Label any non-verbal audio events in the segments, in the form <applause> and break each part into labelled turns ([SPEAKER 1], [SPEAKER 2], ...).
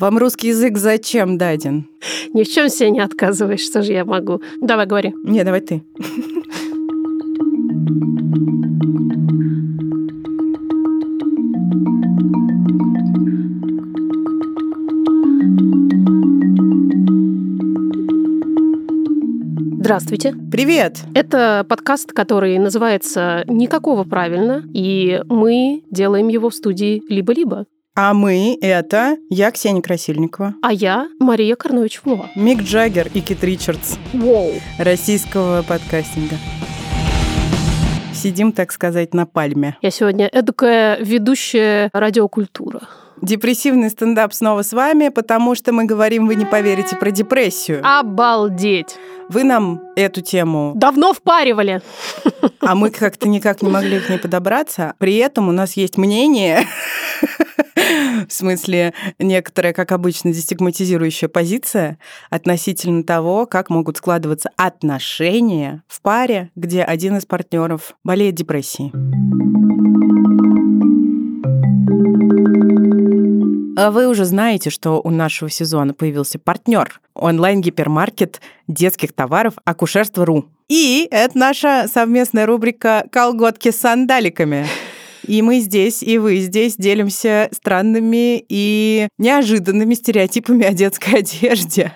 [SPEAKER 1] Вам русский язык зачем даден?
[SPEAKER 2] Ни в чем себе не отказываешь, что же я могу. Давай, говори.
[SPEAKER 1] Не, давай ты.
[SPEAKER 2] Здравствуйте.
[SPEAKER 1] Привет!
[SPEAKER 2] Это подкаст, который называется «Никакого правильно», и мы делаем его в студии «Либо-либо».
[SPEAKER 1] А мы — это я, Ксения Красильникова,
[SPEAKER 2] А я Мария Карнович-Влова.
[SPEAKER 1] Мик Джаггер и Кит Ричардс
[SPEAKER 2] Воу.
[SPEAKER 1] российского подкастинга. Сидим, так сказать, на пальме.
[SPEAKER 2] Я сегодня эдакая ведущая радиокультура.
[SPEAKER 1] Депрессивный стендап снова с вами, потому что мы говорим, вы не поверите, про депрессию.
[SPEAKER 2] Обалдеть!
[SPEAKER 1] Вы нам эту тему,
[SPEAKER 2] Давно впаривали.
[SPEAKER 1] а мы как-то никак не могли к ней подобраться. При этом у нас есть мнение, <laughs> в смысле некоторая, как обычно, дестигматизирующая позиция относительно того, как могут складываться отношения в паре, где один из партнеров болеет депрессией. А вы уже знаете, что у нашего сезона появился партнер онлайн-гипермаркет детских товаров Акушерство.ру. И это наша совместная рубрика «Колготки с сандаликами». И мы здесь, и вы здесь делимся странными и неожиданными стереотипами о детской <laughs> одежде.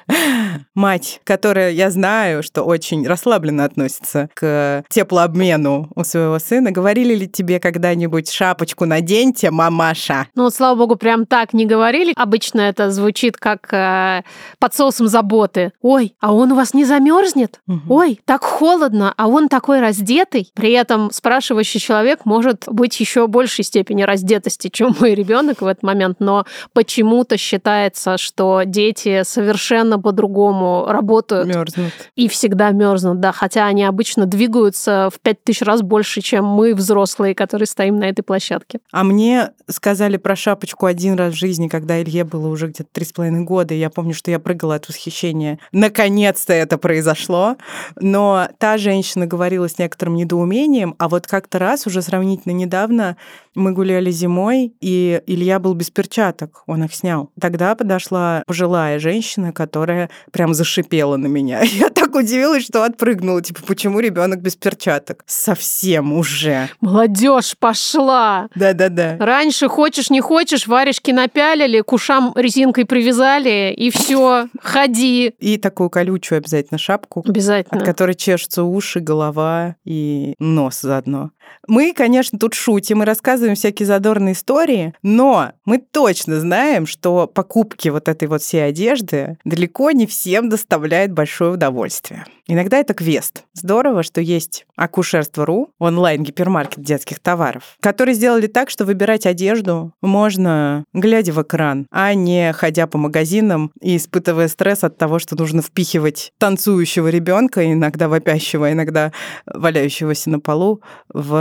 [SPEAKER 1] <laughs> Мать, которая, я знаю, что очень расслабленно относится к теплообмену у своего сына, говорили ли тебе когда-нибудь «шапочку наденьте, мамаша»?
[SPEAKER 2] Ну, вот, слава богу, прям так не говорили. Обычно это звучит как э, под соусом заботы. Ой, а он у вас не замерзнет?
[SPEAKER 1] Мгм.
[SPEAKER 2] Ой, так холодно, а он такой раздетый. При этом спрашивающий человек может быть еще большей степени раздетости, чем мой ребенок в этот момент, но почему-то считается, что дети совершенно по-другому работают
[SPEAKER 1] Мерзнут.
[SPEAKER 2] и всегда мерзнут, да, хотя они обычно двигаются в пять тысяч раз больше, чем мы, взрослые, которые стоим на этой площадке.
[SPEAKER 1] А мне сказали про шапочку один раз в жизни, когда Илье было уже где-то три с половиной года. и Я помню, что я прыгала от восхищения. Наконец-то это произошло. Но та женщина говорила с некоторым недоумением, а вот как-то раз, уже сравнительно недавно, мы гуляли зимой, и Илья был без перчаток, он их снял. Тогда подошла пожилая женщина, которая прям зашипела на меня. <laughs> Я так удивилась, что отпрыгнула. Типа, почему ребенок без перчаток? Совсем уже.
[SPEAKER 2] Молодежь пошла!
[SPEAKER 1] Да-да-да.
[SPEAKER 2] Раньше хочешь, не хочешь, варежки напялили, к ушам резинкой привязали, и все, ходи.
[SPEAKER 1] И такую колючую обязательно шапку, от
[SPEAKER 2] Обязательно.
[SPEAKER 1] которой чешутся уши, голова и нос заодно. Мы, конечно, тут шутим и рассказываем всякие задорные истории, но мы точно знаем, что покупки вот этой вот всей одежды далеко не всем доставляет большое удовольствие. Иногда это квест. Здорово, что есть акушерство.ру, онлайн-гипермаркет детских товаров, которые сделали так, что выбирать одежду можно, глядя в экран, а не ходя по магазинам и испытывая стресс от того, что нужно впихивать танцующего ребенка, иногда вопящего, иногда валяющегося на полу, в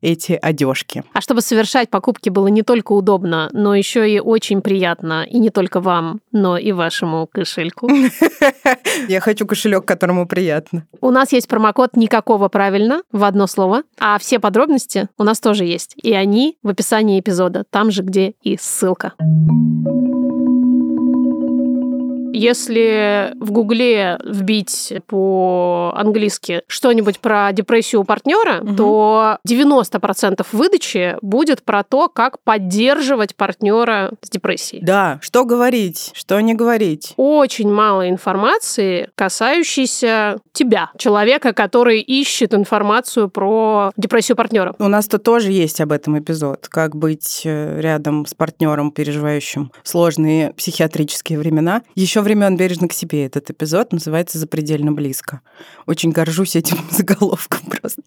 [SPEAKER 1] эти одежки.
[SPEAKER 2] А чтобы совершать покупки было не только удобно, но еще и очень приятно, и не только вам, но и вашему кошельку. <laughs>
[SPEAKER 1] Я хочу кошелек, которому приятно.
[SPEAKER 2] У нас есть промокод «Никакого правильно» в одно слово, а все подробности у нас тоже есть, и они в описании эпизода, там же, где и ссылка. Если в Гугле вбить по-английски что-нибудь про депрессию у партнера,
[SPEAKER 1] Мгм.
[SPEAKER 2] то 90% выдачи будет про то, как поддерживать партнера с депрессией.
[SPEAKER 1] Да, что говорить, что не говорить.
[SPEAKER 2] Очень мало информации, касающейся тебя, человека, который ищет информацию про депрессию партнера.
[SPEAKER 1] У нас тут тоже есть об этом эпизод, как быть э, рядом с партнером, переживающим сложные психиатрические времена. Еще времен бережно к себе этот эпизод называется «Запредельно близко». Очень горжусь этим <laughs> заголовком просто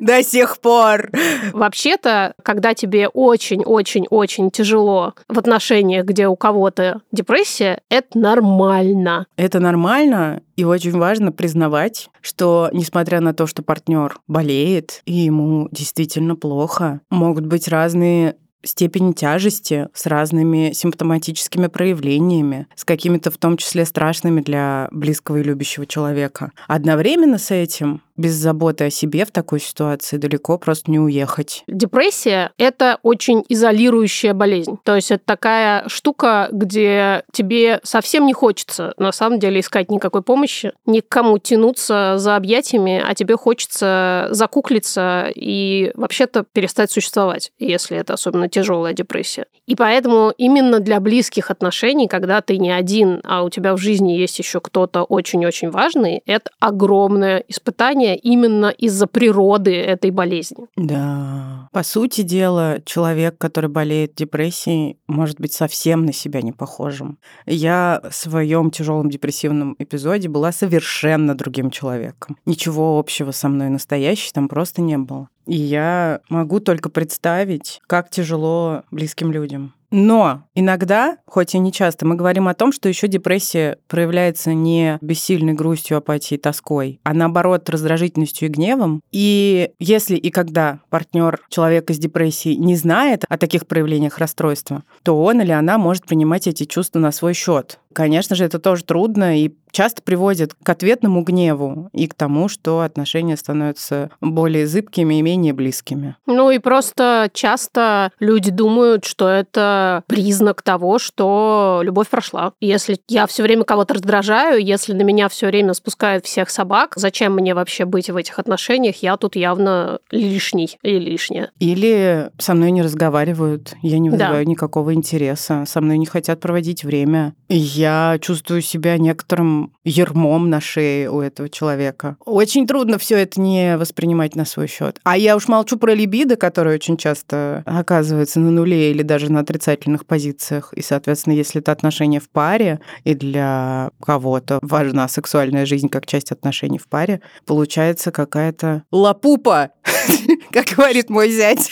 [SPEAKER 1] до сих пор.
[SPEAKER 2] Вообще-то, когда тебе очень-очень-очень тяжело в отношениях, где у кого-то депрессия, это нормально.
[SPEAKER 1] Это нормально, и очень важно признавать, что несмотря на то, что партнер болеет, и ему действительно плохо, могут быть разные степени тяжести с разными симптоматическими проявлениями, с какими-то в том числе страшными для близкого и любящего человека. Одновременно с этим без заботы о себе в такой ситуации далеко просто не уехать.
[SPEAKER 2] Депрессия – это очень изолирующая болезнь. То есть это такая штука, где тебе совсем не хочется на самом деле искать никакой помощи, ни к кому тянуться за объятиями, а тебе хочется закуклиться и вообще-то перестать существовать, если это особенно тяжелая депрессия. И поэтому именно для близких отношений, когда ты не один, а у тебя в жизни есть еще кто-то очень-очень важный, это огромное испытание именно из-за природы этой болезни.
[SPEAKER 1] Да. По сути дела, человек, который болеет депрессией, может быть совсем на себя не похожим. Я в своем тяжелом депрессивном эпизоде была совершенно другим человеком. Ничего общего со мной настоящей там просто не было. И я могу только представить, как тяжело близким людям. Но иногда, хоть и не часто, мы говорим о том, что еще депрессия проявляется не бессильной грустью, апатией, тоской, а наоборот раздражительностью и гневом. И если и когда партнер человека с депрессией не знает о таких проявлениях расстройства, то он или она может принимать эти чувства на свой счет. Конечно же, это тоже трудно и часто приводит к ответному гневу и к тому, что отношения становятся более зыбкими и менее близкими.
[SPEAKER 2] Ну и просто часто люди думают, что это признак того, что любовь прошла. Если я все время кого-то раздражаю, если на меня все время спускают всех собак, зачем мне вообще быть в этих отношениях? Я тут явно лишний или лишняя.
[SPEAKER 1] Или со мной не разговаривают, я не вызываю да. никакого интереса, со мной не хотят проводить время. Я я чувствую себя некоторым ермом на шее у этого человека. Очень трудно все это не воспринимать на свой счет. А я уж молчу про либидо, которое очень часто оказывается на нуле или даже на отрицательных позициях. И, соответственно, если это отношения в паре, и для кого-то важна сексуальная жизнь как часть отношений в паре, получается какая-то лапупа, <laughs> как говорит мой зять.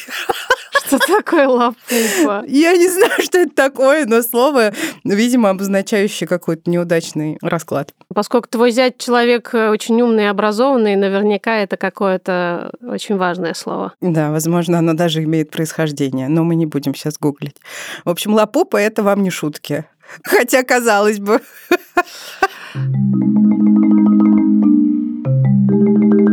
[SPEAKER 2] Что такое лапупа?
[SPEAKER 1] Я не знаю, что это такое, но слово, видимо, обозначающее какой-то неудачный расклад.
[SPEAKER 2] Поскольку твой зять человек э, очень умный и образованный, наверняка это какое-то очень важное слово.
[SPEAKER 1] Да, возможно, оно даже имеет происхождение, но мы не будем сейчас гуглить. В общем, лапупа — это вам не шутки. Хотя, казалось бы. <laughs>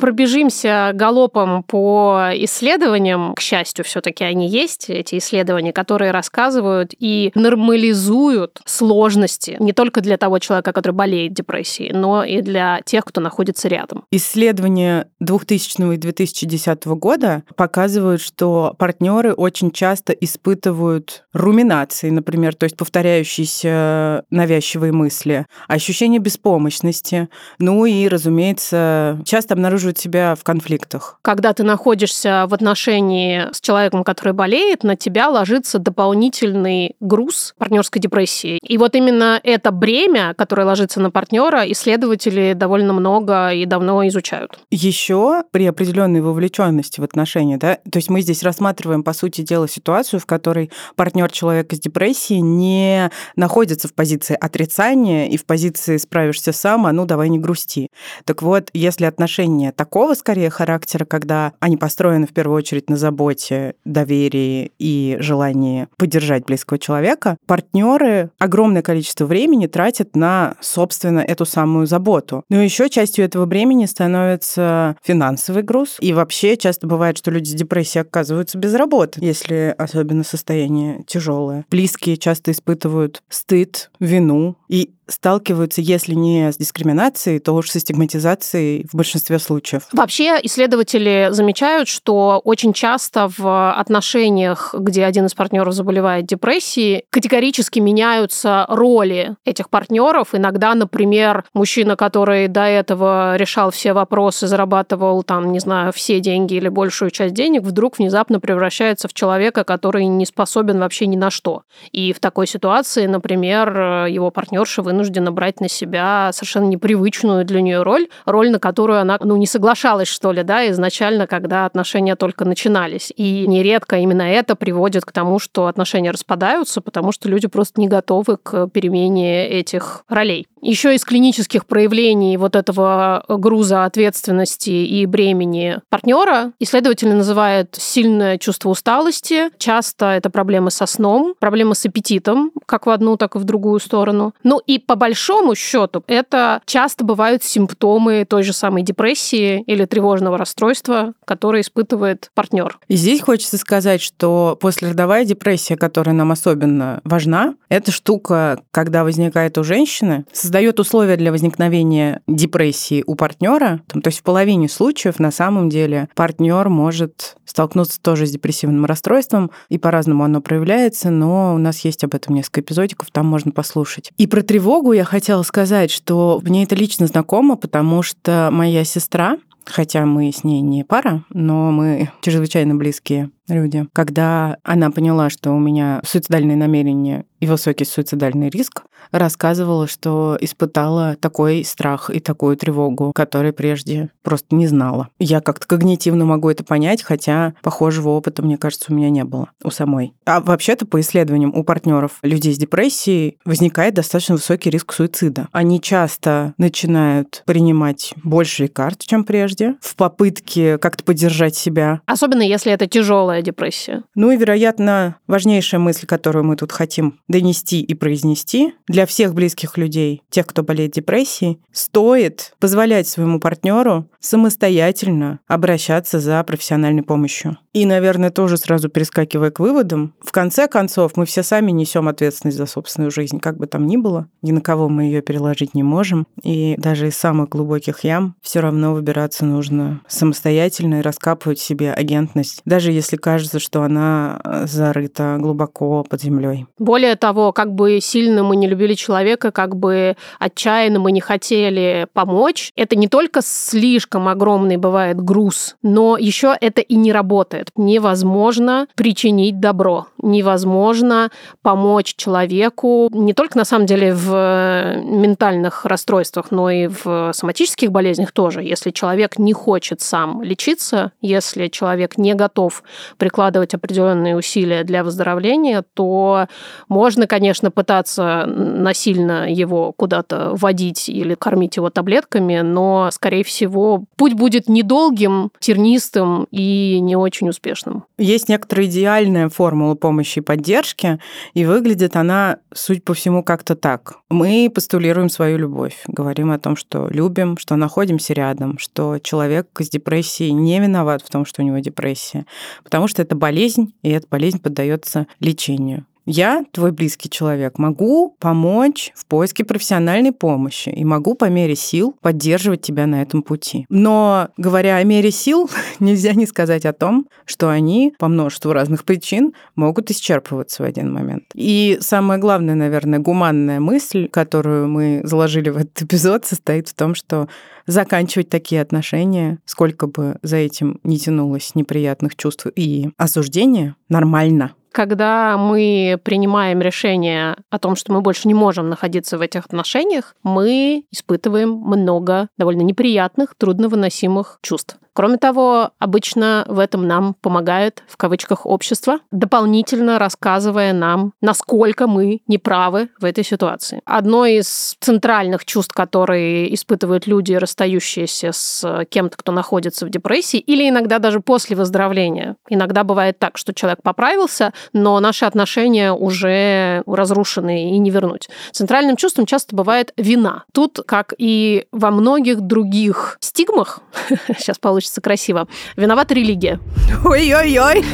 [SPEAKER 2] Пробежимся галопом по исследованиям. К счастью, все-таки они есть, эти исследования, которые рассказывают и нормализуют сложности не только для того человека, который болеет депрессией, но и для тех, кто находится рядом.
[SPEAKER 1] Исследования 2000 и 2010 года показывают, что партнеры очень часто испытывают руминации, например, то есть повторяющиеся навязчивые мысли, ощущение беспомощности, ну и, разумеется, часто обнаруживают обнаруживают себя в конфликтах?
[SPEAKER 2] Когда ты находишься в отношении с человеком, который болеет, на тебя ложится дополнительный груз партнерской депрессии. И вот именно это бремя, которое ложится на партнера, исследователи довольно много и давно изучают.
[SPEAKER 1] Еще при определенной вовлеченности в отношения, да, то есть мы здесь рассматриваем, по сути дела, ситуацию, в которой партнер человека с депрессией не находится в позиции отрицания и в позиции справишься сам, а ну давай не грусти. Так вот, если отношения такого скорее характера, когда они построены в первую очередь на заботе, доверии и желании поддержать близкого человека, партнеры огромное количество времени тратят на, собственно, эту самую заботу. Но еще частью этого времени становится финансовый груз. И вообще часто бывает, что люди с депрессией оказываются без работы, если особенно состояние тяжелое. Близкие часто испытывают стыд, вину. И сталкиваются, если не с дискриминацией, то уж со стигматизацией в большинстве случаев.
[SPEAKER 2] Вообще исследователи замечают, что очень часто в отношениях, где один из партнеров заболевает депрессией, категорически меняются роли этих партнеров. Иногда, например, мужчина, который до этого решал все вопросы, зарабатывал там, не знаю, все деньги или большую часть денег, вдруг внезапно превращается в человека, который не способен вообще ни на что. И в такой ситуации, например, его партнерша вынуждена вынуждена брать на себя совершенно непривычную для нее роль, роль, на которую она ну, не соглашалась, что ли, да, изначально, когда отношения только начинались. И нередко именно это приводит к тому, что отношения распадаются, потому что люди просто не готовы к перемене этих ролей. Еще из клинических проявлений вот этого груза ответственности и бремени партнера исследователи называют сильное чувство усталости. Часто это проблемы со сном, проблемы с аппетитом, как в одну, так и в другую сторону. Ну и по большому счету это часто бывают симптомы той же самой депрессии или тревожного расстройства, которое испытывает партнер.
[SPEAKER 1] И здесь хочется сказать, что послеродовая депрессия, которая нам особенно важна, это штука, когда возникает у женщины, создает условия для возникновения депрессии у партнера. То есть в половине случаев на самом деле партнер может столкнуться тоже с депрессивным расстройством, и по-разному оно проявляется, но у нас есть об этом несколько эпизодиков, там можно послушать. И про тревогу я хотела сказать, что мне это лично знакомо, потому что моя сестра, хотя мы с ней не пара, но мы чрезвычайно близкие люди. Когда она поняла, что у меня суицидальные намерения и высокий суицидальный риск, рассказывала, что испытала такой страх и такую тревогу, которой прежде просто не знала. Я как-то когнитивно могу это понять, хотя похожего опыта, мне кажется, у меня не было у самой. А вообще-то, по исследованиям, у партнеров людей с депрессией возникает достаточно высокий риск суицида. Они часто начинают принимать больше лекарств, чем прежде, в попытке как-то поддержать себя.
[SPEAKER 2] Особенно если это тяжелая депрессия.
[SPEAKER 1] Ну и, вероятно, важнейшая мысль, которую мы тут хотим донести и произнести для всех близких людей, тех, кто болеет депрессией, стоит позволять своему партнеру самостоятельно обращаться за профессиональной помощью. И, наверное, тоже сразу перескакивая к выводам, в конце концов, мы все сами несем ответственность за собственную жизнь, как бы там ни было, ни на кого мы ее переложить не можем. И даже из самых глубоких ям все равно выбираться нужно самостоятельно и раскапывать себе агентность, даже если кажется, что она э, зарыта глубоко под землей.
[SPEAKER 2] Более того, как бы сильно мы не любили человека, как бы отчаянно мы не хотели помочь, это не только слишком огромный бывает груз, но еще это и не работает. Невозможно причинить добро, невозможно помочь человеку не только на самом деле в ментальных расстройствах, но и в соматических болезнях тоже. Если человек не хочет сам лечиться, если человек не готов прикладывать определенные усилия для выздоровления, то можно, конечно, пытаться насильно его куда-то водить или кормить его таблетками, но, скорее всего, путь будет недолгим, тернистым и не очень успешным.
[SPEAKER 1] Есть некоторая идеальная формула помощи и поддержки, и выглядит она, суть по всему, как-то так. Мы постулируем свою любовь, говорим о том, что любим, что находимся рядом, что человек с депрессией не виноват в том, что у него депрессия, потому что это болезнь, и эта болезнь поддается лечению я, твой близкий человек, могу помочь в поиске профессиональной помощи и могу по мере сил поддерживать тебя на этом пути. Но, говоря о мере сил, <laughs> нельзя не сказать о том, что они по множеству разных причин могут исчерпываться в один момент. И самая главная, наверное, гуманная мысль, которую мы заложили в этот эпизод, состоит в том, что заканчивать такие отношения, сколько бы за этим не тянулось неприятных чувств и осуждения, нормально
[SPEAKER 2] когда мы принимаем решение о том, что мы больше не можем находиться в этих отношениях, мы испытываем много довольно неприятных, трудновыносимых чувств. Кроме того, обычно в этом нам помогает, в кавычках, общество, дополнительно рассказывая нам, насколько мы неправы в этой ситуации. Одно из центральных чувств, которые испытывают люди, расстающиеся с кем-то, кто находится в депрессии, или иногда даже после выздоровления. Иногда бывает так, что человек поправился, но наши отношения уже разрушены и не вернуть. Центральным чувством часто бывает вина. Тут, как и во многих других стигмах, <laughs> сейчас получится получится красиво. Виновата религия.
[SPEAKER 1] Ой-ой-ой.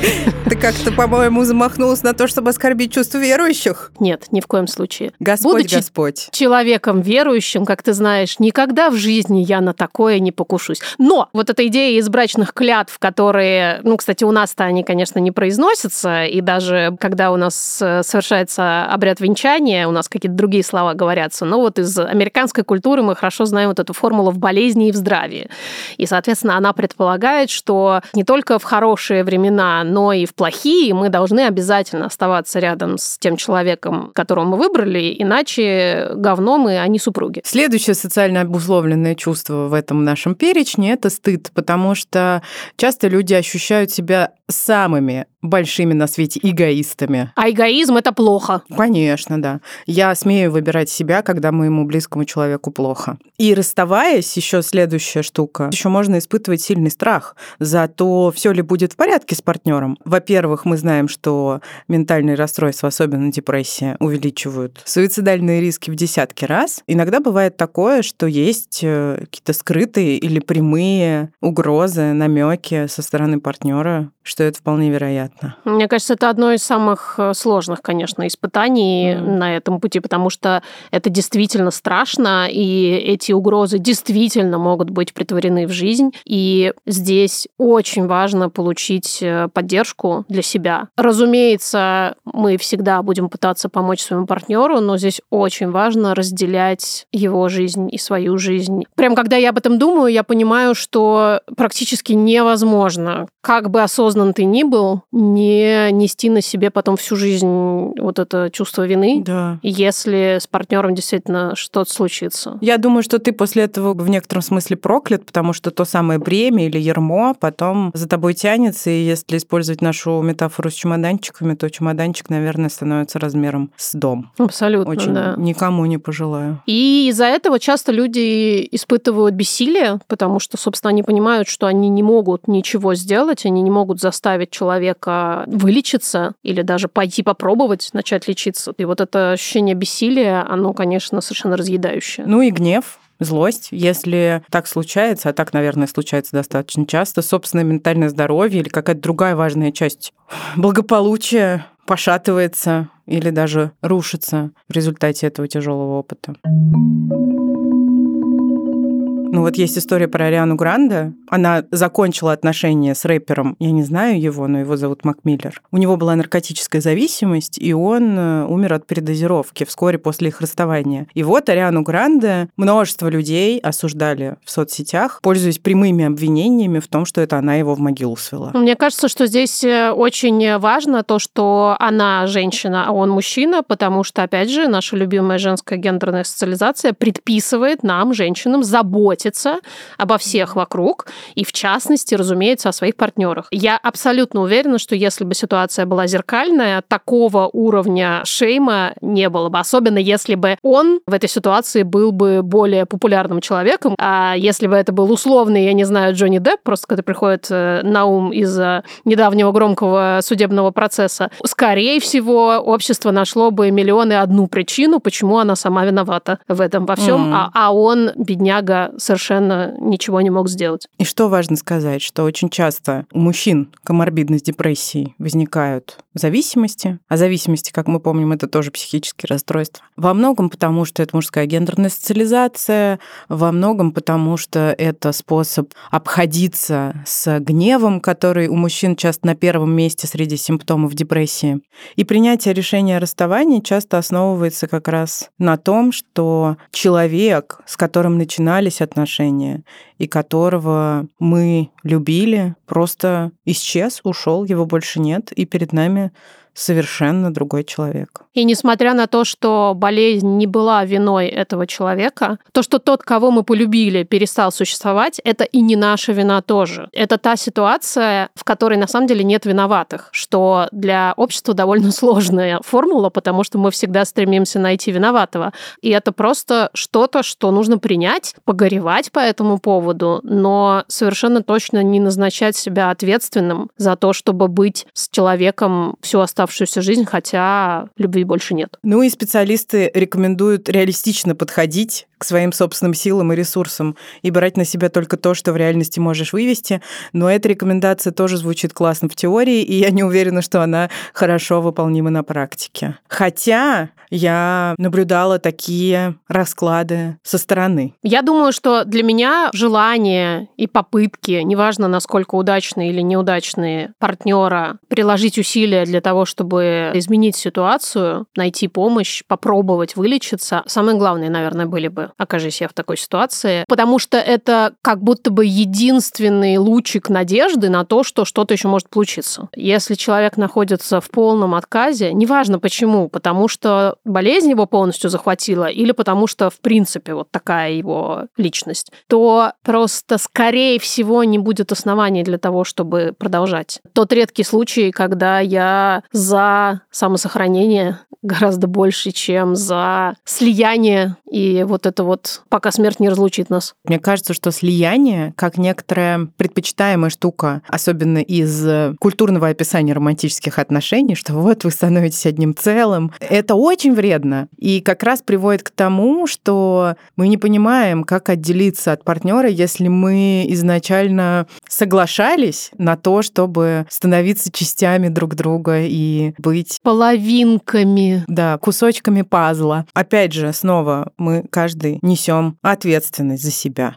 [SPEAKER 1] Ты как-то, по-моему, замахнулась на то, чтобы оскорбить чувства верующих.
[SPEAKER 2] Нет, ни в коем случае.
[SPEAKER 1] Господь, Будучи Господь.
[SPEAKER 2] человеком верующим, как ты знаешь, никогда в жизни я на такое не покушусь. Но вот эта идея из брачных клятв, которые, ну, кстати, у нас-то они, конечно, не произносятся, и даже когда у нас э, совершается обряд венчания, у нас какие-то другие слова говорятся, но вот из американской культуры мы хорошо знаем вот эту формулу в болезни и в здравии. И, соответственно, она предполагает, что не только в хорошие времена, но и в плохие мы должны обязательно оставаться рядом с тем человеком, которого мы выбрали, иначе говно мы, а не супруги.
[SPEAKER 1] Следующее социально обусловленное чувство в этом нашем перечне – это стыд, потому что часто люди ощущают себя самыми большими на свете эгоистами.
[SPEAKER 2] А эгоизм это плохо.
[SPEAKER 1] Конечно, да. Я смею выбирать себя, когда моему близкому человеку плохо. И расставаясь, еще следующая штука, еще можно испытывать сильный страх за то, все ли будет в порядке с партнером. Во-первых, мы знаем, что ментальные расстройства, особенно депрессия, увеличивают суицидальные риски в десятки раз. Иногда бывает такое, что есть э, какие-то скрытые или прямые угрозы, намеки со стороны партнера, что это вполне вероятно.
[SPEAKER 2] Мне кажется, это одно из самых э, сложных, конечно, испытаний mm. на этом пути, потому что это действительно страшно, и эти угрозы действительно могут быть притворены в жизнь. И здесь очень важно получить э, поддержку для себя. Разумеется, мы всегда будем пытаться помочь своему партнеру, но здесь очень важно разделять его жизнь и свою жизнь. Прям когда я об этом думаю, я понимаю, что практически невозможно, как бы осознан ты ни был, не нести на себе потом всю жизнь вот это чувство вины,
[SPEAKER 1] да.
[SPEAKER 2] если с партнером действительно что-то случится.
[SPEAKER 1] Я думаю, что ты после этого в некотором смысле проклят, потому что то самое бремя или ермо потом за тобой тянется, и если использовать нашу метафору с чемоданчиками, то чемоданчик, наверное, становится размером с дом.
[SPEAKER 2] Абсолютно,
[SPEAKER 1] Очень
[SPEAKER 2] да.
[SPEAKER 1] никому не пожелаю.
[SPEAKER 2] И из-за этого часто люди испытывают бессилие, потому что, собственно, они понимают, что они не могут ничего сделать, они не могут заставить человека вылечиться или даже пойти попробовать начать лечиться. И вот это ощущение бессилия, оно, конечно, совершенно разъедающее.
[SPEAKER 1] Ну и гнев, злость, если так случается, а так, наверное, случается достаточно часто, собственное ментальное здоровье или какая-то другая важная часть благополучия пошатывается или даже рушится в результате этого тяжелого опыта. Ну вот есть история про Ариану Гранде. Она закончила отношения с рэпером, я не знаю его, но его зовут Макмиллер. У него была наркотическая зависимость, и он э, умер от передозировки вскоре после их расставания. И вот Ариану Гранде множество людей осуждали в соцсетях, пользуясь прямыми обвинениями в том, что это она его в могилу свела.
[SPEAKER 2] Мне кажется, что здесь э, очень важно то, что она женщина, а он мужчина, потому что, опять же, наша любимая женская гендерная социализация предписывает нам, женщинам, заботиться заботиться обо всех вокруг, и в частности, разумеется, о своих партнерах. Я абсолютно уверена, что если бы ситуация была зеркальная, такого уровня шейма не было бы, особенно если бы он в этой ситуации был бы более популярным человеком, а если бы это был условный, я не знаю, Джонни Депп, просто когда приходит э, на ум из-за недавнего громкого судебного процесса, скорее всего, общество нашло бы миллионы одну причину, почему она сама виновата в этом во всем, mm. а, а он, бедняга, совершенно ничего не мог сделать.
[SPEAKER 1] И что важно сказать, что очень часто у мужчин коморбидность депрессии возникают зависимости, а зависимости, как мы помним, это тоже психические расстройства. Во многом потому, что это мужская гендерная социализация, во многом потому, что это способ обходиться с гневом, который у мужчин часто на первом месте среди симптомов депрессии. И принятие решения о расставании часто основывается как раз на том, что человек, с которым начинались отношения, и которого мы любили, просто исчез, ушел, его больше нет, и перед нами совершенно другой человек.
[SPEAKER 2] И несмотря на то, что болезнь не была виной этого человека, то, что тот, кого мы полюбили, перестал существовать, это и не наша вина тоже. Это та ситуация, в которой на самом деле нет виноватых, что для общества довольно сложная формула, потому что мы всегда стремимся найти виноватого. И это просто что-то, что нужно принять, погоревать по этому поводу, но совершенно точно не назначать себя ответственным за то, чтобы быть с человеком всю оставшуюся оставшуюся жизнь, хотя любви больше нет.
[SPEAKER 1] Ну и специалисты рекомендуют реалистично подходить своим собственным силам и ресурсам и брать на себя только то, что в реальности можешь вывести. Но эта рекомендация тоже звучит классно в теории, и я не уверена, что она хорошо выполнима на практике. Хотя я наблюдала такие расклады со стороны.
[SPEAKER 2] Я думаю, что для меня желание и попытки, неважно, насколько удачные или неудачные партнера, приложить усилия для того, чтобы изменить ситуацию, найти помощь, попробовать вылечиться, самое главное, наверное, были бы окажись я в такой ситуации, потому что это как будто бы единственный лучик надежды на то, что что-то еще может получиться. Если человек находится в полном отказе, неважно почему, потому что болезнь его полностью захватила или потому что, в принципе, вот такая его личность, то просто, скорее всего, не будет оснований для того, чтобы продолжать. Тот редкий случай, когда я за самосохранение гораздо больше, чем за слияние и вот это вот, пока смерть не разлучит нас.
[SPEAKER 1] Мне кажется, что слияние, как некоторая предпочитаемая штука, особенно из культурного описания романтических отношений, что вот вы становитесь одним целым, это очень вредно. И как раз приводит к тому, что мы не понимаем, как отделиться от партнера, если мы изначально соглашались на то, чтобы становиться частями друг друга и быть
[SPEAKER 2] половинками.
[SPEAKER 1] Да, кусочками пазла. Опять же, снова мы каждый несем ответственность за себя.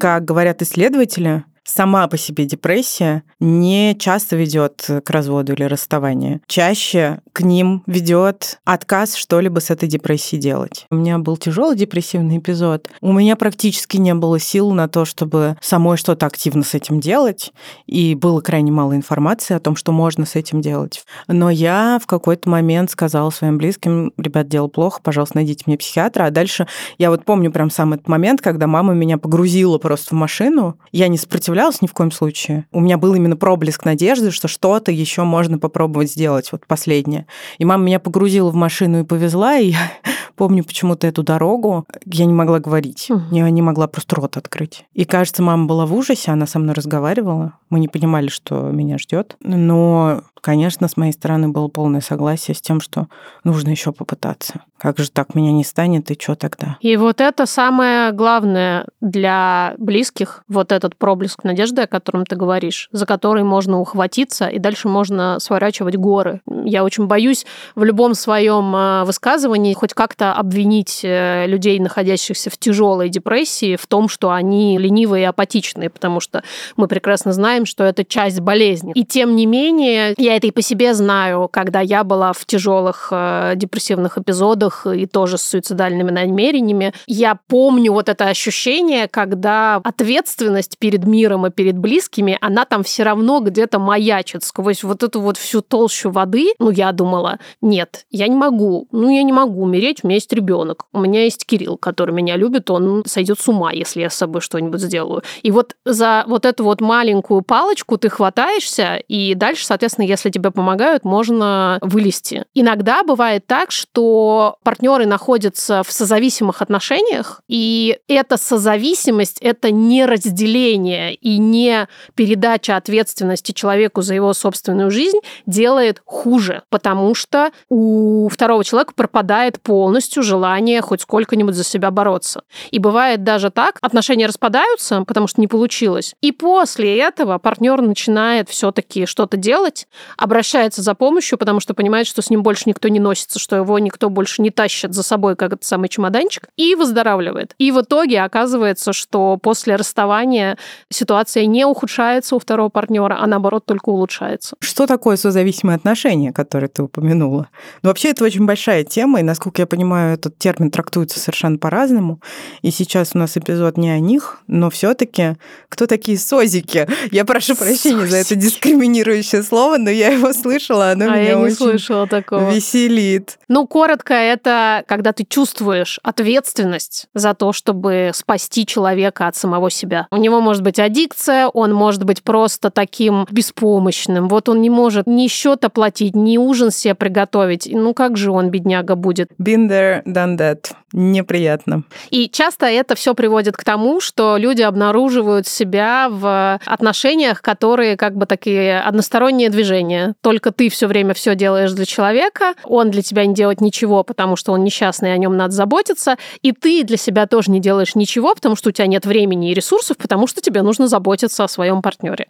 [SPEAKER 1] Как говорят исследователи, сама по себе депрессия не часто ведет к разводу или расставанию. Чаще к ним ведет отказ что-либо с этой депрессией делать. У меня был тяжелый депрессивный эпизод. У меня практически не было сил на то, чтобы самой что-то активно с этим делать. И было крайне мало информации о том, что можно с этим делать. Но я в какой-то момент сказала своим близким, ребят, дело плохо, пожалуйста, найдите мне психиатра. А дальше я вот помню прям сам этот момент, когда мама меня погрузила просто в машину. Я не сопротивлялась сопротивлялась ни в коем случае. У меня был именно проблеск надежды, что что-то еще можно попробовать сделать, вот последнее. И мама меня погрузила в машину и повезла, и я <laughs> помню почему-то эту дорогу, я не могла говорить, я не могла просто рот открыть. И кажется, мама была в ужасе, она со мной разговаривала, мы не понимали, что меня ждет, но Конечно, с моей стороны было полное согласие с тем, что нужно еще попытаться. Как же так меня не станет, и что тогда?
[SPEAKER 2] И вот это самое главное для близких, вот этот проблеск надежды, о котором ты говоришь, за который можно ухватиться, и дальше можно сворачивать горы. Я очень боюсь в любом своем э, высказывании хоть как-то обвинить э, людей, находящихся в тяжелой депрессии, в том, что они ленивые и апатичные, потому что мы прекрасно знаем, что это часть болезни. И тем не менее, я это и по себе знаю, когда я была в тяжелых э, депрессивных эпизодах и тоже с суицидальными намерениями. Я помню вот это ощущение, когда ответственность перед миром и перед близкими, она там все равно где-то маячит сквозь вот эту вот всю толщу воды. Ну, я думала, нет, я не могу. Ну, я не могу умереть, у меня есть ребенок. У меня есть Кирилл, который меня любит, он сойдет с ума, если я с собой что-нибудь сделаю. И вот за вот эту вот маленькую палочку ты хватаешься, и дальше, соответственно, если если тебе помогают, можно вылезти. Иногда бывает так, что партнеры находятся в созависимых отношениях, и эта созависимость — это не разделение и не передача ответственности человеку за его собственную жизнь делает хуже, потому что у второго человека пропадает полностью желание хоть сколько-нибудь за себя бороться. И бывает даже так, отношения распадаются, потому что не получилось. И после этого партнер начинает все-таки что-то делать, обращается за помощью, потому что понимает, что с ним больше никто не носится, что его никто больше не тащит за собой, как этот самый чемоданчик, и выздоравливает. И в итоге оказывается, что после расставания ситуация не ухудшается у второго партнера, а наоборот только улучшается.
[SPEAKER 1] Что такое созависимые отношения, которые ты упомянула? Ну, вообще, это очень большая тема, и, насколько я понимаю, этот термин трактуется совершенно по-разному. И сейчас у нас эпизод не о них, но все таки кто такие созики? Я прошу прощения Созики. за это дискриминирующее слово, но я его слышала, оно
[SPEAKER 2] а
[SPEAKER 1] меня
[SPEAKER 2] я не
[SPEAKER 1] очень
[SPEAKER 2] слышала такого.
[SPEAKER 1] веселит.
[SPEAKER 2] Ну, коротко, это когда ты чувствуешь ответственность за то, чтобы спасти человека от самого себя. У него может быть аддикция, он может быть просто таким беспомощным. Вот он не может ни счет оплатить, ни ужин себе приготовить. Ну, как же он, бедняга, будет?
[SPEAKER 1] Been there, done that. Неприятно.
[SPEAKER 2] И часто это все приводит к тому, что люди обнаруживают себя в отношениях, которые как бы такие односторонние движения. Только ты все время все делаешь для человека, он для тебя не делает ничего, потому что он несчастный, о нем надо заботиться, и ты для себя тоже не делаешь ничего, потому что у тебя нет времени и ресурсов, потому что тебе нужно заботиться о своем партнере.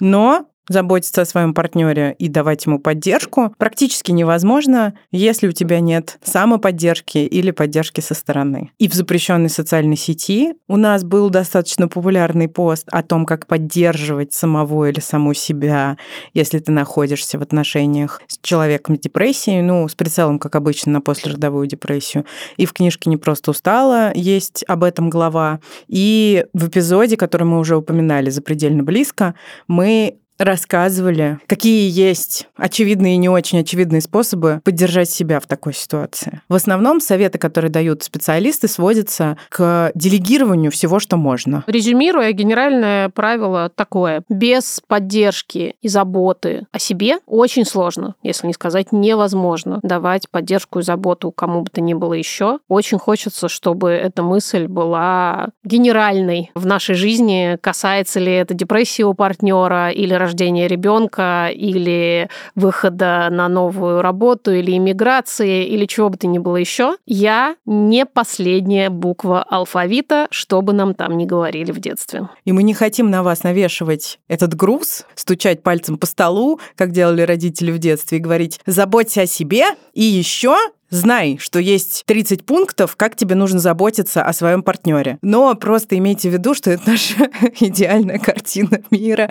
[SPEAKER 1] Но заботиться о своем партнере и давать ему поддержку практически невозможно, если у тебя нет самоподдержки или поддержки со стороны. И в запрещенной социальной сети у нас был достаточно популярный пост о том, как поддерживать самого или саму себя, если ты находишься в отношениях с человеком с депрессией, ну, с прицелом, как обычно, на послеродовую депрессию. И в книжке «Не просто устала» есть об этом глава. И в эпизоде, который мы уже упоминали, «Запредельно близко», мы рассказывали, какие есть очевидные и не очень очевидные способы поддержать себя в такой ситуации. В основном советы, которые дают специалисты, сводятся к делегированию всего, что можно.
[SPEAKER 2] Резюмируя, генеральное правило такое. Без поддержки и заботы о себе очень сложно, если не сказать невозможно, давать поддержку и заботу кому бы то ни было еще. Очень хочется, чтобы эта мысль была генеральной в нашей жизни. Касается ли это депрессии у партнера или рождения ребенка или выхода на новую работу или иммиграции или чего бы то ни было еще, я не последняя буква алфавита, что бы нам там ни говорили в детстве.
[SPEAKER 1] И мы не хотим на вас навешивать этот груз, стучать пальцем по столу, как делали родители в детстве, и говорить «заботься о себе», и еще Знай, что есть 30 пунктов, как тебе нужно заботиться о своем партнере. Но просто имейте в виду, что это наша <laughs> идеальная картина мира,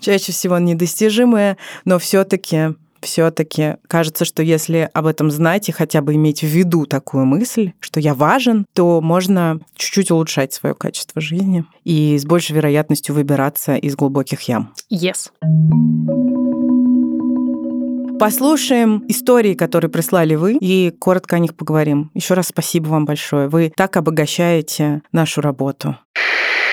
[SPEAKER 1] чаще всего недостижимая, но все-таки все-таки кажется, что если об этом знать и хотя бы иметь в виду такую мысль, что я важен, то можно чуть-чуть улучшать свое качество жизни и с большей вероятностью выбираться из глубоких ям.
[SPEAKER 2] Yes.
[SPEAKER 1] Послушаем истории, которые прислали вы, и коротко о них поговорим. Еще раз спасибо вам большое. Вы так обогащаете нашу работу.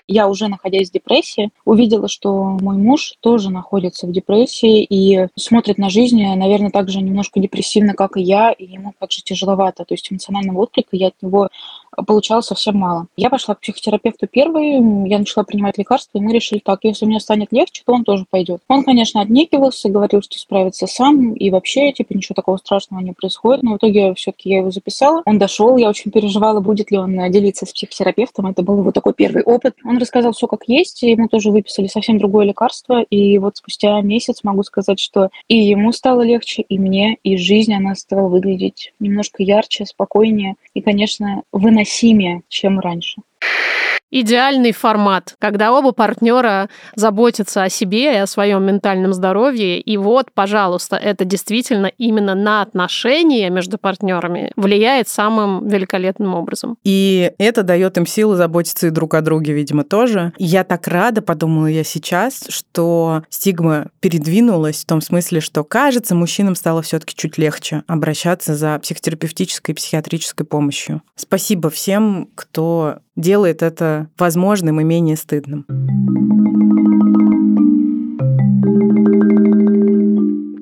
[SPEAKER 3] Я уже находясь в депрессии, увидела, что мой муж тоже находится в депрессии и смотрит на жизнь, наверное, так же немножко депрессивно, как и я, и ему также тяжеловато. То есть эмоционального отклика я от него получала совсем мало. Я пошла к психотерапевту первой, я начала принимать лекарства, и мы решили так, если мне станет легче, то он тоже пойдет. Он, конечно, отнекивался, говорил, что справится сам, и вообще, типа, ничего такого страшного не происходит, но в итоге все-таки я его записала. Он дошел, я очень переживала, будет ли он делиться с психотерапевтом, это был его такой первый опыт. Он рассказал все как есть, ему тоже выписали совсем другое лекарство, и вот спустя месяц могу сказать, что и ему стало легче, и мне, и жизнь она стала выглядеть немножко ярче, спокойнее, и, конечно, выносить невыносимее, чем раньше
[SPEAKER 2] идеальный формат, когда оба партнера заботятся о себе и о своем ментальном здоровье. И вот, пожалуйста, это действительно именно на отношения между партнерами влияет самым великолепным образом.
[SPEAKER 1] И это дает им силы заботиться и друг о друге, видимо, тоже. я так рада, подумала я сейчас, что стигма передвинулась в том смысле, что, кажется, мужчинам стало все-таки чуть легче обращаться за психотерапевтической и психиатрической помощью. Спасибо всем, кто делает это возможным и менее стыдным.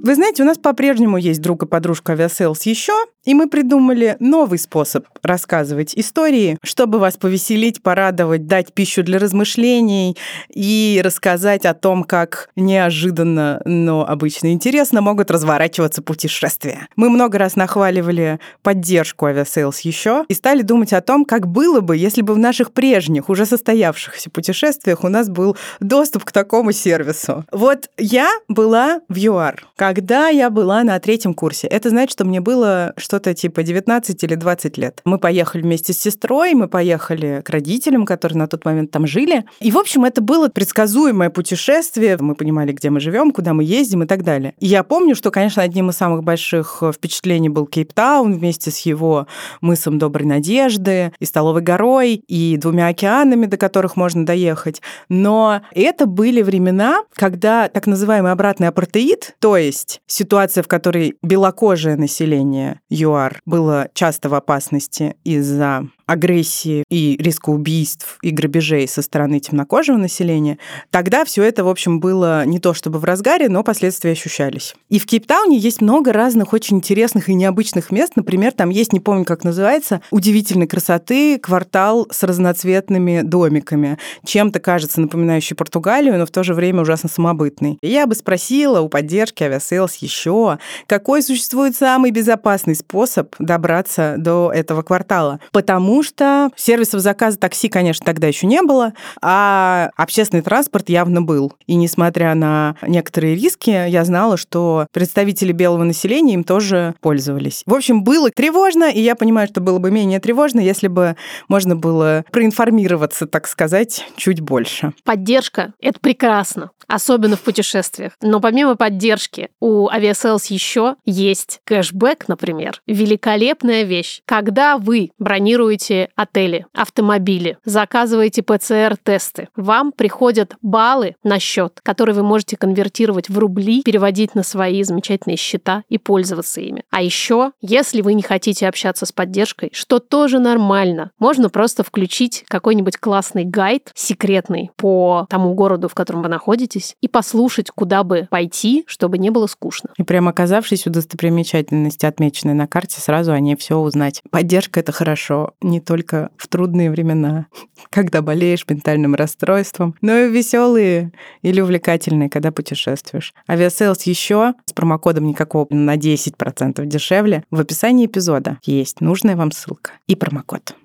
[SPEAKER 1] Вы знаете, у нас по-прежнему есть друг и подружка Авиасейлс еще, и мы придумали новый способ рассказывать истории, чтобы вас повеселить, порадовать, дать пищу для размышлений и рассказать о том, как неожиданно, но обычно интересно могут разворачиваться путешествия. Мы много раз нахваливали поддержку Авиасейлс еще и стали думать о том, как было бы, если бы в наших прежних, уже состоявшихся путешествиях у нас был доступ к такому сервису. Вот я была в ЮАР, когда я была на третьем курсе. Это значит, что мне было что-то типа 19 или 20 лет. Мы поехали вместе с сестрой, мы поехали к родителям, которые на тот момент там жили. И, в общем, это было предсказуемое путешествие. Мы понимали, где мы живем, куда мы ездим и так далее. И я помню, что, конечно, одним из самых больших впечатлений был Кейптаун вместе с его мысом Доброй Надежды и Столовой горой, и двумя океанами, до которых можно доехать. Но это были времена, когда так называемый обратный апартеид, то есть ситуация, в которой белокожее население ЮАР было часто в опасности из-за агрессии и риска убийств и грабежей со стороны темнокожего населения, тогда все это, в общем, было не то чтобы в разгаре, но последствия ощущались. И в Кейптауне есть много разных очень интересных и необычных мест. Например, там есть, не помню, как называется, удивительной красоты квартал с разноцветными домиками. Чем-то кажется напоминающий Португалию, но в то же время ужасно самобытный. Я бы спросила у поддержки Авиасейлс еще, какой существует самый безопасный способ добраться до этого квартала. Потому Потому что сервисов заказа такси, конечно, тогда еще не было, а общественный транспорт явно был. И несмотря на некоторые риски, я знала, что представители белого населения им тоже пользовались. В общем, было тревожно, и я понимаю, что было бы менее тревожно, если бы можно было проинформироваться, так сказать, чуть больше.
[SPEAKER 2] Поддержка — это прекрасно, особенно в путешествиях. Но помимо поддержки у Aviasales еще есть кэшбэк, например. Великолепная вещь. Когда вы бронируете отели, автомобили, заказываете ПЦР-тесты, вам приходят баллы на счет, которые вы можете конвертировать в рубли, переводить на свои замечательные счета и пользоваться ими. А еще, если вы не хотите общаться с поддержкой, что тоже нормально, можно просто включить какой-нибудь классный гайд, секретный по тому городу, в котором вы находитесь, и послушать, куда бы пойти, чтобы не было скучно.
[SPEAKER 1] И прям оказавшись у достопримечательности, отмеченной на карте, сразу о ней все узнать. Поддержка — это хорошо, не только в трудные времена, <laughs> когда болеешь ментальным расстройством, но и веселые или увлекательные, когда путешествуешь. Авиасейлс еще с промокодом никакого на 10% дешевле в описании эпизода есть нужная вам ссылка и промокод.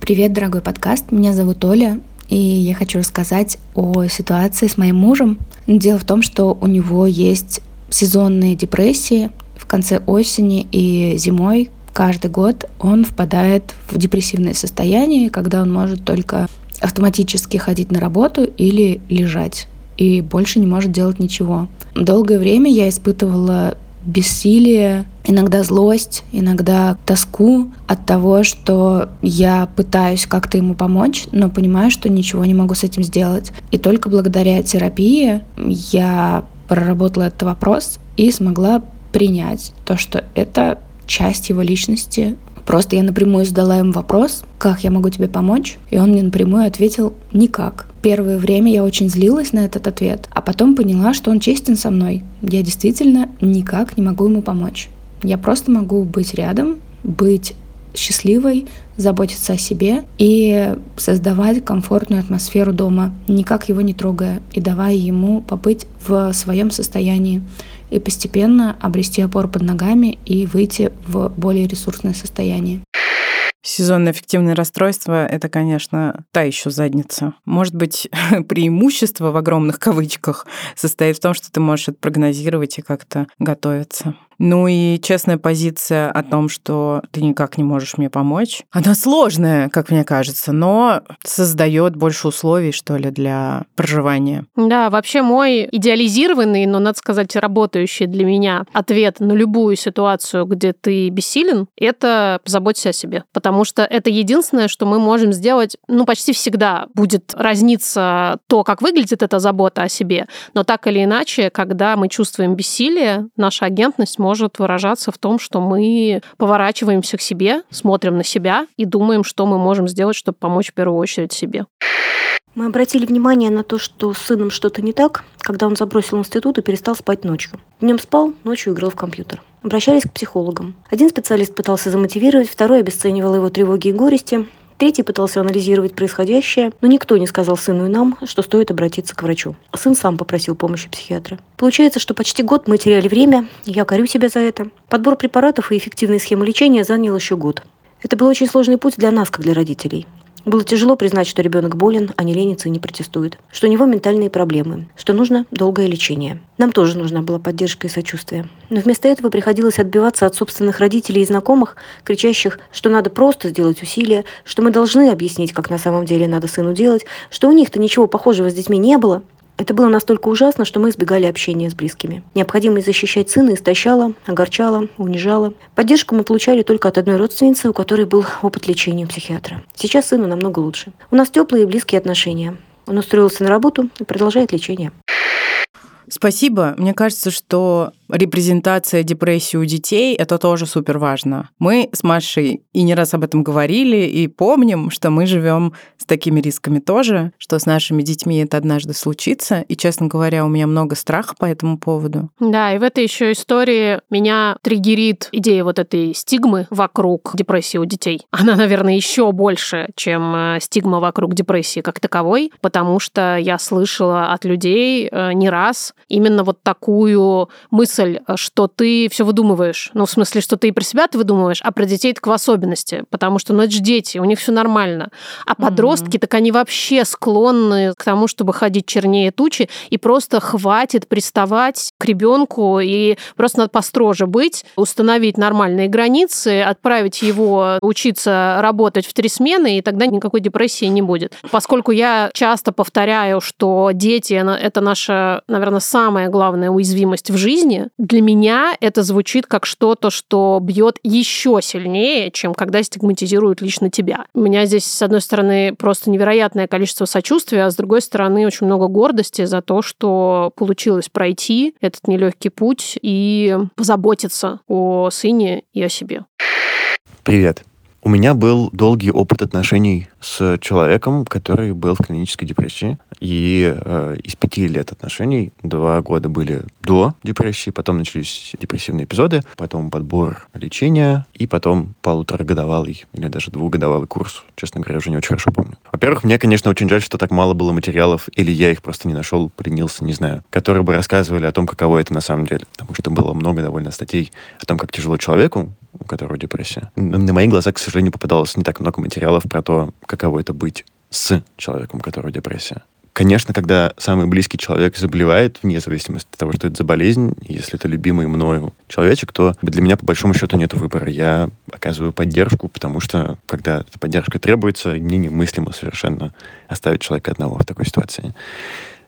[SPEAKER 4] Привет, дорогой подкаст. Меня зовут Оля, и я хочу рассказать о ситуации с моим мужем. Дело в том, что у него есть сезонные депрессии в конце осени и зимой. Каждый год он впадает в депрессивное состояние, когда он может только автоматически ходить на работу или лежать и больше не может делать ничего. Долгое время я испытывала бессилие, иногда злость, иногда тоску от того, что я пытаюсь как-то ему помочь, но понимаю, что ничего не могу с этим сделать. И только благодаря терапии я проработала этот вопрос и смогла принять то, что это часть его личности, Просто я напрямую задала ему вопрос, как я могу тебе помочь, и он мне напрямую ответил никак. Первое время я очень злилась на этот ответ, а потом поняла, что он честен со мной. Я действительно никак не могу ему помочь. Я просто могу быть рядом, быть счастливой, заботиться о себе и создавать комфортную атмосферу дома, никак его не трогая и давая ему побыть в своем состоянии и постепенно обрести опору под ногами и выйти в более ресурсное состояние.
[SPEAKER 1] Сезонное эффективное расстройство — это, конечно, та еще задница. Может быть, <laughs> преимущество в огромных кавычках состоит в том, что ты можешь это прогнозировать и как-то готовиться. Ну и честная позиция о том, что ты никак не можешь мне помочь, она сложная, как мне кажется, но создает больше условий, что ли, для проживания.
[SPEAKER 2] Да, вообще мой идеализированный, но, надо сказать, работающий для меня ответ на любую ситуацию, где ты бессилен, это позаботься о себе. Потому что это единственное, что мы можем сделать, ну, почти всегда будет разниться то, как выглядит эта забота о себе, но так или иначе, когда мы чувствуем бессилие, наша агентность может выражаться в том, что мы поворачиваемся к себе, смотрим на себя и думаем, что мы можем сделать, чтобы помочь в первую очередь себе.
[SPEAKER 5] Мы обратили внимание на то, что с сыном что-то не так, когда он забросил институт и перестал спать ночью. Днем спал, ночью играл в компьютер. Обращались к психологам. Один специалист пытался замотивировать, второй обесценивал его тревоги и горести, Третий пытался анализировать происходящее, но никто не сказал сыну и нам, что стоит обратиться к врачу. Сын сам попросил помощи психиатра. Получается, что почти год мы теряли время, я корю себя за это. Подбор препаратов и эффективные схемы лечения занял еще год. Это был очень сложный путь для нас, как для родителей. Было тяжело признать, что ребенок болен, а не ленится и не протестует, что у него ментальные проблемы, что нужно долгое лечение. Нам тоже нужна была поддержка и сочувствие. Но вместо этого приходилось отбиваться от собственных родителей и знакомых, кричащих, что надо просто сделать усилия, что мы должны объяснить, как на самом деле надо сыну делать, что у них-то ничего похожего с детьми не было, это было настолько ужасно, что мы избегали общения с близкими. Необходимость защищать сына истощала, огорчала, унижала. Поддержку мы получали только от одной родственницы, у которой был опыт лечения психиатра. Сейчас сыну намного лучше. У нас теплые и близкие отношения. Он устроился на работу и продолжает лечение.
[SPEAKER 1] Спасибо. Мне кажется, что репрезентация депрессии у детей – это тоже супер важно. Мы с Машей и не раз об этом говорили, и помним, что мы живем с такими рисками тоже, что с нашими детьми это однажды случится. И, честно говоря, у меня много страха по этому поводу.
[SPEAKER 2] Да, и в этой еще истории меня триггерит идея вот этой стигмы вокруг депрессии у детей. Она, наверное, еще больше, чем э, стигма вокруг депрессии как таковой, потому что я слышала от людей э, не раз именно вот такую мысль мысль, что ты все выдумываешь. Ну, в смысле, что ты и про себя ты выдумываешь, а про детей так в особенности. Потому что, ну, это же дети, у них все нормально. А подростки, mm-hmm. так они вообще склонны к тому, чтобы ходить чернее тучи, и просто хватит приставать к ребенку, и просто надо построже быть, установить нормальные границы, отправить его учиться работать в три смены, и тогда никакой депрессии не будет. Поскольку я часто повторяю, что дети – это наша, наверное, самая главная уязвимость в жизни, для меня это звучит как что-то, что бьет еще сильнее, чем когда стигматизируют лично тебя. У меня здесь, с одной стороны, просто невероятное количество сочувствия, а с другой стороны, очень много гордости за то, что получилось пройти этот нелегкий путь и позаботиться о сыне и о себе.
[SPEAKER 6] Привет. У меня был долгий опыт отношений с человеком, который был в клинической депрессии. И э, из пяти лет отношений два года были до депрессии, потом начались депрессивные эпизоды, потом подбор лечения, и потом полуторагодовалый или даже двухгодовалый курс. Честно говоря, уже не очень хорошо помню. Во-первых, мне, конечно, очень жаль, что так мало было материалов, или я их просто не нашел, принялся, не знаю, которые бы рассказывали о том, каково это на самом деле. Потому что было много довольно статей о том, как тяжело человеку, которого депрессия. На мои глаза, к сожалению, попадалось не так много материалов про то, каково это быть с человеком, у которого депрессия. Конечно, когда самый близкий человек заболевает, вне зависимости от того, что это за болезнь, если это любимый мною человечек, то для меня, по большому счету, нет выбора. Я оказываю поддержку, потому что, когда эта поддержка требуется, мне немыслимо совершенно оставить человека одного в такой ситуации.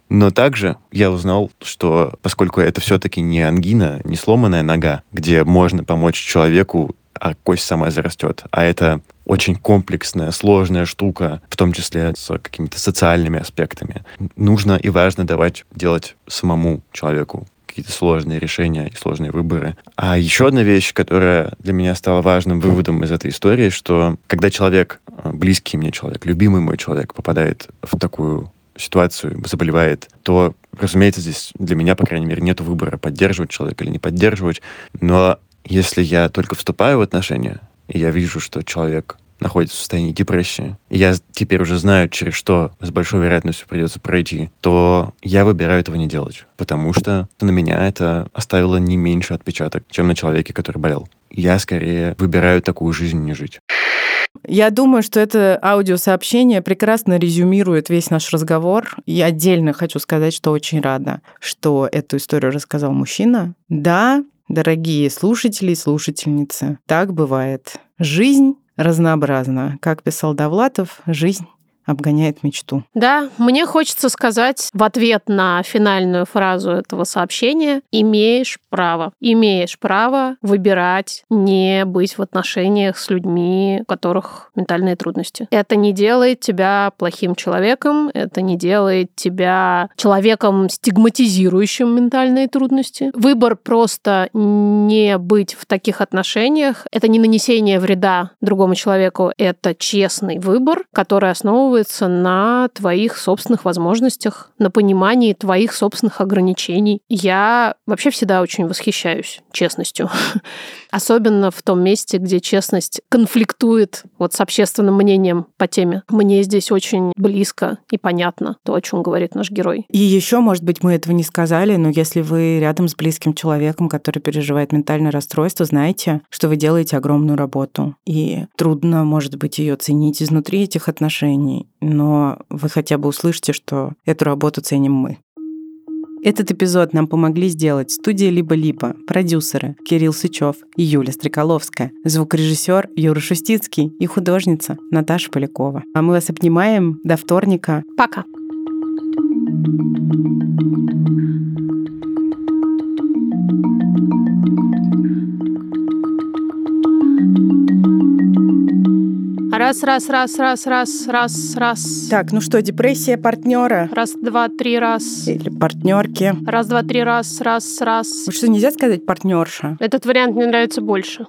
[SPEAKER 6] Но также я узнал, что поскольку это все-таки не ангина, не сломанная нога, где можно помочь человеку, а кость сама зарастет, а это очень комплексная, сложная штука, в том числе с какими-то социальными аспектами. Нужно и важно давать делать самому человеку какие-то сложные решения и сложные выборы. А еще одна вещь, которая для меня стала важным выводом из этой истории, что когда человек, близкий мне человек, любимый мой человек попадает в такую ситуацию, заболевает, то, разумеется, здесь для меня, по крайней мере, нет выбора, поддерживать человека или не поддерживать. Но если я только вступаю в отношения, и я вижу, что человек находится в состоянии депрессии, и я теперь уже знаю, через что с большой вероятностью придется пройти, то я выбираю этого не делать, потому что на меня это оставило не меньше отпечаток, чем на человеке, который болел. Я скорее выбираю такую жизнь не жить.
[SPEAKER 1] Я думаю, что это аудиосообщение прекрасно резюмирует весь наш разговор. Я отдельно хочу сказать, что очень рада, что эту историю рассказал мужчина. Да, дорогие слушатели и слушательницы, так бывает. Жизнь разнообразна. Как писал Довлатов, жизнь обгоняет мечту.
[SPEAKER 2] Да, мне хочется сказать в ответ на финальную фразу этого сообщения «имеешь право». Имеешь право выбирать не быть в отношениях с людьми, у которых ментальные трудности. Это не делает тебя плохим человеком, это не делает тебя человеком, стигматизирующим ментальные трудности. Выбор просто не быть в таких отношениях — это не нанесение вреда другому человеку, это честный выбор, который основывается основывается на твоих собственных возможностях, на понимании твоих собственных ограничений. Я вообще всегда очень восхищаюсь честностью. <laughs> Особенно в том месте, где честность конфликтует вот с общественным мнением по теме. Мне здесь очень близко и понятно то, о чем говорит наш герой.
[SPEAKER 1] И еще, может быть, мы этого не сказали, но если вы рядом с близким человеком, который переживает ментальное расстройство, знаете, что вы делаете огромную работу. И трудно, может быть, ее ценить изнутри этих отношений но вы хотя бы услышите, что эту работу ценим мы. Этот эпизод нам помогли сделать студия «Либо-либо», продюсеры Кирилл Сычев и Юля Стреколовская, звукорежиссер Юра Шустицкий и художница Наташа Полякова. А мы вас обнимаем до вторника.
[SPEAKER 2] Пока. Раз, раз, раз, раз, раз, раз, раз.
[SPEAKER 1] Так, ну что, депрессия партнера?
[SPEAKER 2] Раз, два, три, раз.
[SPEAKER 1] Или партнерки?
[SPEAKER 2] Раз, два, три, раз, раз, раз.
[SPEAKER 1] Что, нельзя сказать партнерша?
[SPEAKER 2] Этот вариант мне нравится больше.